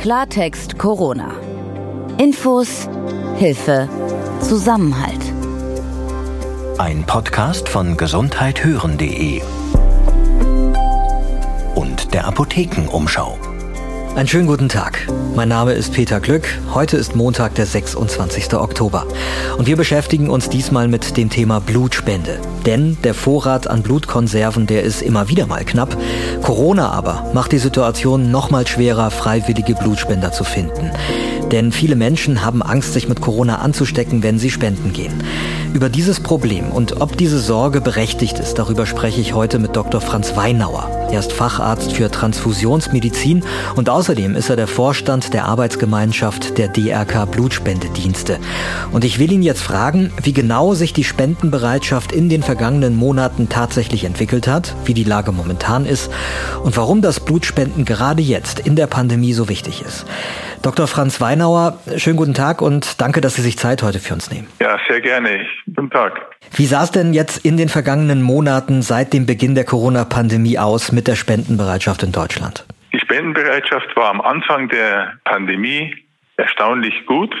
Klartext Corona. Infos, Hilfe, Zusammenhalt. Ein Podcast von gesundheithören.de und der Apothekenumschau. Einen schönen guten Tag. Mein Name ist Peter Glück. Heute ist Montag, der 26. Oktober. Und wir beschäftigen uns diesmal mit dem Thema Blutspende. Denn der Vorrat an Blutkonserven, der ist immer wieder mal knapp. Corona aber macht die Situation noch mal schwerer, freiwillige Blutspender zu finden. Denn viele Menschen haben Angst, sich mit Corona anzustecken, wenn sie spenden gehen. Über dieses Problem und ob diese Sorge berechtigt ist, darüber spreche ich heute mit Dr. Franz Weinauer. Er ist Facharzt für Transfusionsmedizin und außerdem ist er der Vorstand der Arbeitsgemeinschaft der DRK Blutspendedienste. Und ich will ihn jetzt fragen, wie genau sich die Spendenbereitschaft in den vergangenen Monaten tatsächlich entwickelt hat, wie die Lage momentan ist und warum das Blutspenden gerade jetzt in der Pandemie so wichtig ist. Dr. Franz Weinauer, schönen guten Tag und danke, dass Sie sich Zeit heute für uns nehmen. Ja, sehr gerne. Guten Tag. Wie sah es denn jetzt in den vergangenen Monaten seit dem Beginn der Corona-Pandemie aus mit der Spendenbereitschaft in Deutschland? Die Spendenbereitschaft war am Anfang der Pandemie erstaunlich gut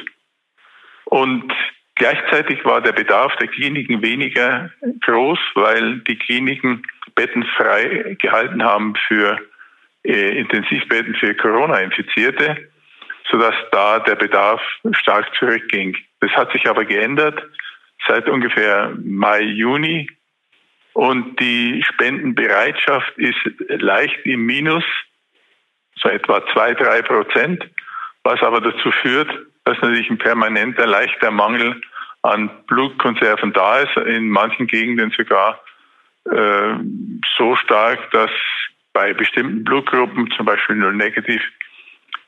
und gleichzeitig war der Bedarf der Kliniken weniger groß, weil die Kliniken Betten frei gehalten haben für äh, Intensivbetten für Corona-Infizierte sodass da der Bedarf stark zurückging. Das hat sich aber geändert seit ungefähr Mai, Juni. Und die Spendenbereitschaft ist leicht im Minus, so etwa zwei, drei Prozent, was aber dazu führt, dass natürlich ein permanenter leichter Mangel an Blutkonserven da ist, in manchen Gegenden sogar äh, so stark, dass bei bestimmten Blutgruppen, zum Beispiel Null Negativ,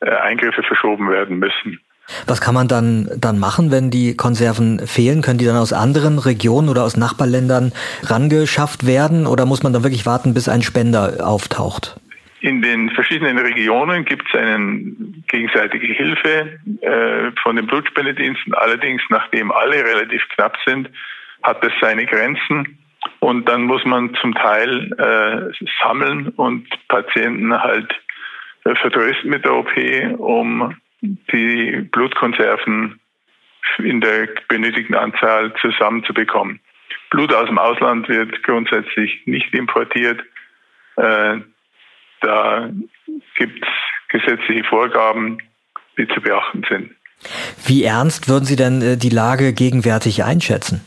äh, Eingriffe verschoben werden müssen. Was kann man dann, dann machen, wenn die Konserven fehlen? Können die dann aus anderen Regionen oder aus Nachbarländern rangeschafft werden oder muss man dann wirklich warten, bis ein Spender auftaucht? In den verschiedenen Regionen gibt es eine gegenseitige Hilfe äh, von den Blutspendediensten. Allerdings, nachdem alle relativ knapp sind, hat das seine Grenzen. Und dann muss man zum Teil äh, sammeln und Patienten halt vertrösten mit der OP, um die Blutkonserven in der benötigten Anzahl zusammenzubekommen. Blut aus dem Ausland wird grundsätzlich nicht importiert. Äh, da gibt es gesetzliche Vorgaben, die zu beachten sind. Wie ernst würden Sie denn äh, die Lage gegenwärtig einschätzen?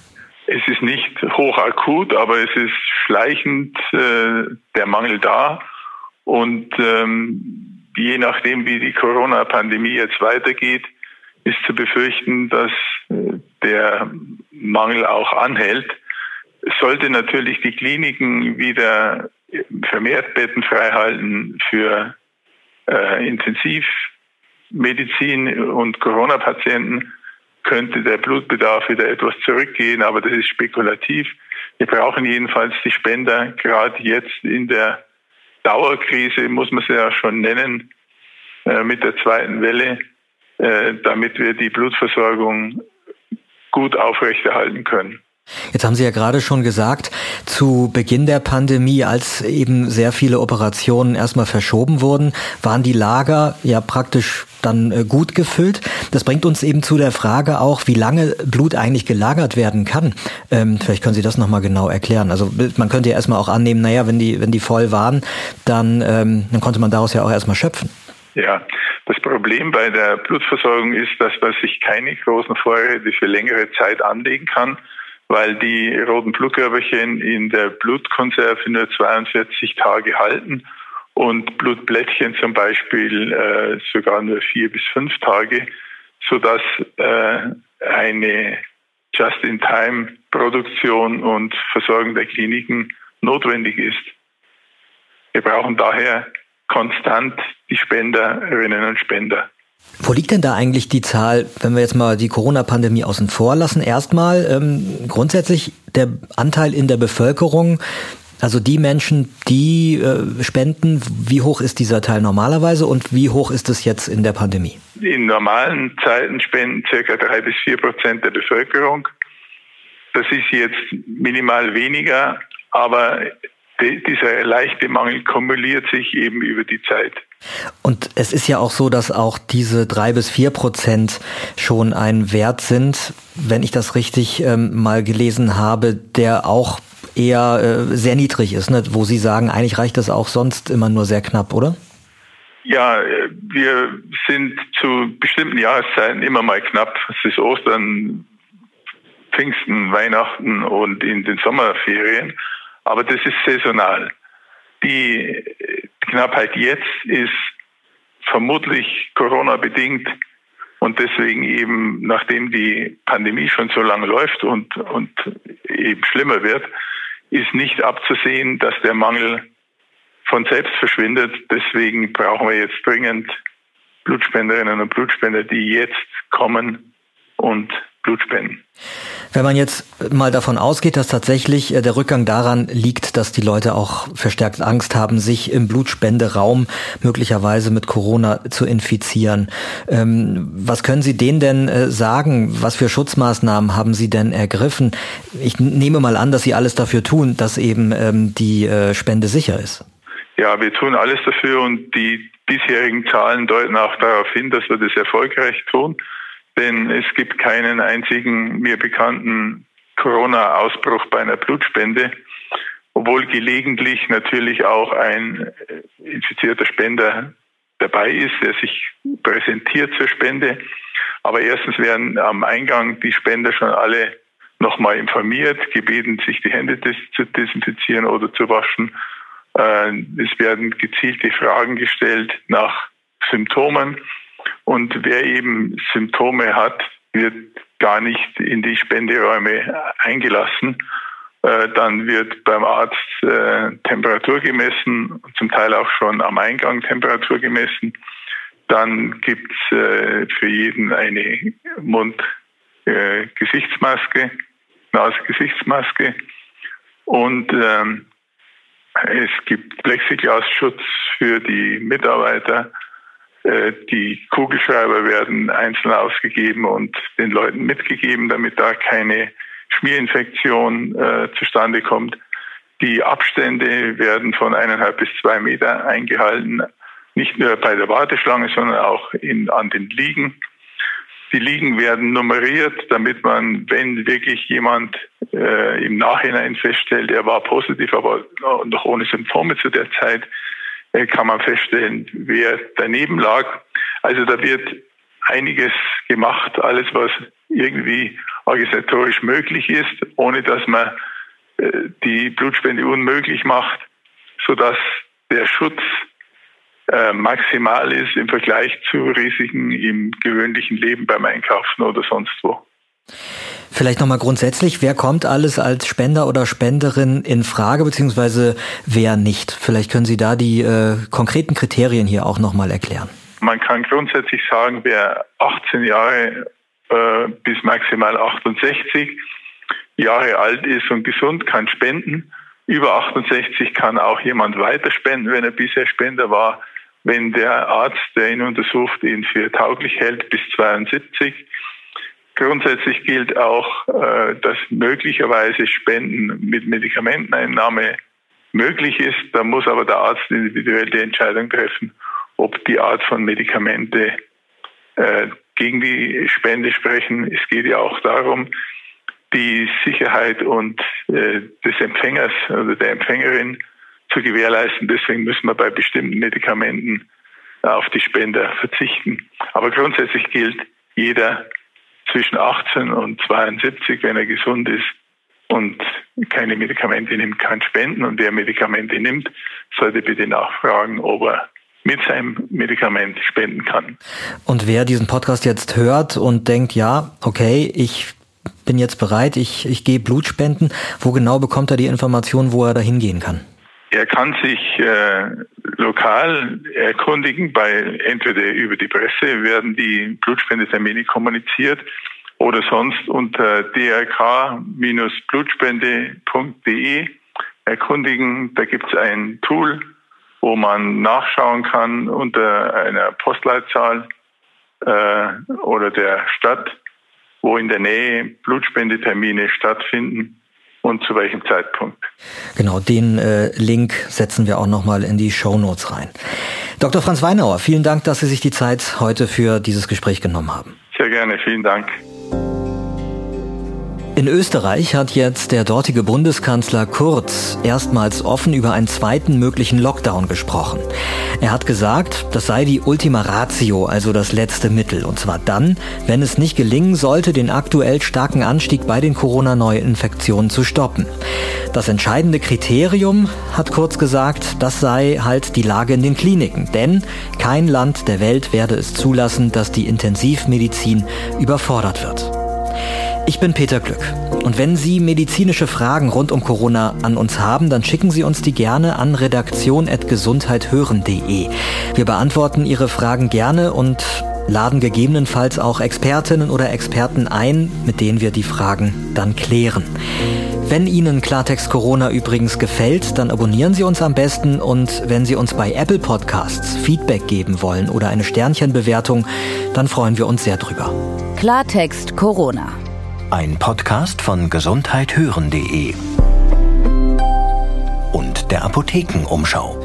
Es ist nicht hochakut, aber es ist schleichend äh, der Mangel da. Und ähm, je nachdem, wie die Corona-Pandemie jetzt weitergeht, ist zu befürchten, dass äh, der Mangel auch anhält. Sollte natürlich die Kliniken wieder vermehrt Betten freihalten für äh, Intensivmedizin und Corona-Patienten, könnte der Blutbedarf wieder etwas zurückgehen, aber das ist spekulativ. Wir brauchen jedenfalls die Spender gerade jetzt in der Dauerkrise, muss man sie ja schon nennen, äh, mit der zweiten Welle, äh, damit wir die Blutversorgung gut aufrechterhalten können. Jetzt haben Sie ja gerade schon gesagt, zu Beginn der Pandemie, als eben sehr viele Operationen erstmal verschoben wurden, waren die Lager ja praktisch dann äh, gut gefüllt. Das bringt uns eben zu der Frage auch, wie lange Blut eigentlich gelagert werden kann. Ähm, vielleicht können Sie das nochmal genau erklären. Also man könnte ja erstmal auch annehmen, naja, wenn die, wenn die voll waren, dann, ähm, dann konnte man daraus ja auch erstmal schöpfen. Ja, das Problem bei der Blutversorgung ist, dass man sich keine großen Vorräte für längere Zeit anlegen kann weil die roten Blutkörperchen in der Blutkonserve nur 42 Tage halten und Blutblättchen zum Beispiel äh, sogar nur vier bis fünf Tage, sodass äh, eine Just-in-Time-Produktion und Versorgung der Kliniken notwendig ist. Wir brauchen daher konstant die Spenderinnen und Spender. Wo liegt denn da eigentlich die Zahl, wenn wir jetzt mal die Corona-Pandemie außen vor lassen? Erstmal ähm, grundsätzlich der Anteil in der Bevölkerung, also die Menschen, die äh, spenden, wie hoch ist dieser Teil normalerweise und wie hoch ist es jetzt in der Pandemie? In normalen Zeiten spenden circa drei bis vier Prozent der Bevölkerung. Das ist jetzt minimal weniger, aber dieser leichte Mangel kumuliert sich eben über die Zeit. Und es ist ja auch so, dass auch diese drei bis vier Prozent schon ein Wert sind, wenn ich das richtig ähm, mal gelesen habe, der auch eher äh, sehr niedrig ist, ne? wo Sie sagen, eigentlich reicht das auch sonst immer nur sehr knapp, oder? Ja, wir sind zu bestimmten Jahreszeiten immer mal knapp. Es ist Ostern, Pfingsten, Weihnachten und in den Sommerferien. Aber das ist saisonal. Die Knappheit jetzt ist vermutlich Corona bedingt und deswegen eben, nachdem die Pandemie schon so lange läuft und, und eben schlimmer wird, ist nicht abzusehen, dass der Mangel von selbst verschwindet. Deswegen brauchen wir jetzt dringend Blutspenderinnen und Blutspender, die jetzt kommen und Blut spenden. Wenn man jetzt mal davon ausgeht, dass tatsächlich äh, der Rückgang daran liegt, dass die Leute auch verstärkt Angst haben, sich im Blutspenderaum möglicherweise mit Corona zu infizieren. Ähm, was können Sie denen denn äh, sagen? Was für Schutzmaßnahmen haben Sie denn ergriffen? Ich nehme mal an, dass Sie alles dafür tun, dass eben ähm, die äh, Spende sicher ist. Ja, wir tun alles dafür und die bisherigen Zahlen deuten auch darauf hin, dass wir das erfolgreich tun denn es gibt keinen einzigen mir bekannten Corona-Ausbruch bei einer Blutspende, obwohl gelegentlich natürlich auch ein äh, infizierter Spender dabei ist, der sich präsentiert zur Spende. Aber erstens werden am Eingang die Spender schon alle nochmal informiert, gebeten, sich die Hände zu desinfizieren oder zu waschen. Äh, es werden gezielte Fragen gestellt nach Symptomen. Und wer eben Symptome hat, wird gar nicht in die Spenderäume eingelassen. Äh, dann wird beim Arzt äh, Temperatur gemessen, zum Teil auch schon am Eingang Temperatur gemessen. Dann gibt's äh, für jeden eine Mund-Gesichtsmaske, Nase-Gesichtsmaske. Und ähm, es gibt Plexiglasschutz für die Mitarbeiter die Kugelschreiber werden einzeln ausgegeben und den Leuten mitgegeben, damit da keine Schmierinfektion äh, zustande kommt. Die Abstände werden von eineinhalb bis zwei Meter eingehalten, nicht nur bei der Warteschlange, sondern auch in, an den Liegen. Die Liegen werden nummeriert, damit man, wenn wirklich jemand äh, im Nachhinein feststellt, er war positiv, aber noch ohne Symptome zu der Zeit, äh, kann man feststellen, wer daneben lag. Also da wird einiges gemacht, alles was irgendwie organisatorisch möglich ist, ohne dass man äh, die Blutspende unmöglich macht, sodass der Schutz äh, maximal ist im Vergleich zu Risiken im gewöhnlichen Leben beim Einkaufen oder sonst wo. Vielleicht nochmal grundsätzlich, wer kommt alles als Spender oder Spenderin in Frage, beziehungsweise wer nicht? Vielleicht können Sie da die äh, konkreten Kriterien hier auch nochmal erklären. Man kann grundsätzlich sagen, wer 18 Jahre äh, bis maximal 68 Jahre alt ist und gesund, kann spenden. Über 68 kann auch jemand weiter spenden, wenn er bisher Spender war. Wenn der Arzt, der ihn untersucht, ihn für tauglich hält, bis 72 Grundsätzlich gilt auch, äh, dass möglicherweise Spenden mit Medikamenteneinnahme möglich ist. Da muss aber der Arzt individuell die Entscheidung treffen, ob die Art von Medikamente äh, gegen die Spende sprechen. Es geht ja auch darum, die Sicherheit und äh, des Empfängers oder der Empfängerin zu gewährleisten. Deswegen müssen wir bei bestimmten Medikamenten auf die Spender verzichten. Aber grundsätzlich gilt, jeder zwischen 18 und 72, wenn er gesund ist und keine Medikamente nimmt, kann spenden. Und wer Medikamente nimmt, sollte bitte nachfragen, ob er mit seinem Medikament spenden kann. Und wer diesen Podcast jetzt hört und denkt, ja, okay, ich bin jetzt bereit, ich, ich gehe Blut spenden, wo genau bekommt er die Information, wo er da hingehen kann? Er kann sich äh, lokal erkundigen, bei entweder über die Presse werden die Blutspendetermine kommuniziert oder sonst unter drk-blutspende.de erkundigen. Da gibt es ein Tool, wo man nachschauen kann unter einer Postleitzahl äh, oder der Stadt, wo in der Nähe Blutspendetermine stattfinden. Und zu welchem Zeitpunkt. Genau, den äh, Link setzen wir auch nochmal in die Show Notes rein. Dr. Franz Weinauer, vielen Dank, dass Sie sich die Zeit heute für dieses Gespräch genommen haben. Sehr gerne, vielen Dank. In Österreich hat jetzt der dortige Bundeskanzler Kurz erstmals offen über einen zweiten möglichen Lockdown gesprochen. Er hat gesagt, das sei die Ultima Ratio, also das letzte Mittel. Und zwar dann, wenn es nicht gelingen sollte, den aktuell starken Anstieg bei den Corona-Neuinfektionen zu stoppen. Das entscheidende Kriterium, hat Kurz gesagt, das sei halt die Lage in den Kliniken. Denn kein Land der Welt werde es zulassen, dass die Intensivmedizin überfordert wird. Ich bin Peter Glück. Und wenn Sie medizinische Fragen rund um Corona an uns haben, dann schicken Sie uns die gerne an redaktion.gesundheithören.de. Wir beantworten Ihre Fragen gerne und laden gegebenenfalls auch Expertinnen oder Experten ein, mit denen wir die Fragen dann klären. Wenn Ihnen Klartext Corona übrigens gefällt, dann abonnieren Sie uns am besten und wenn Sie uns bei Apple Podcasts Feedback geben wollen oder eine Sternchenbewertung, dann freuen wir uns sehr drüber. Klartext Corona. Ein Podcast von gesundheithören.de und der Apothekenumschau.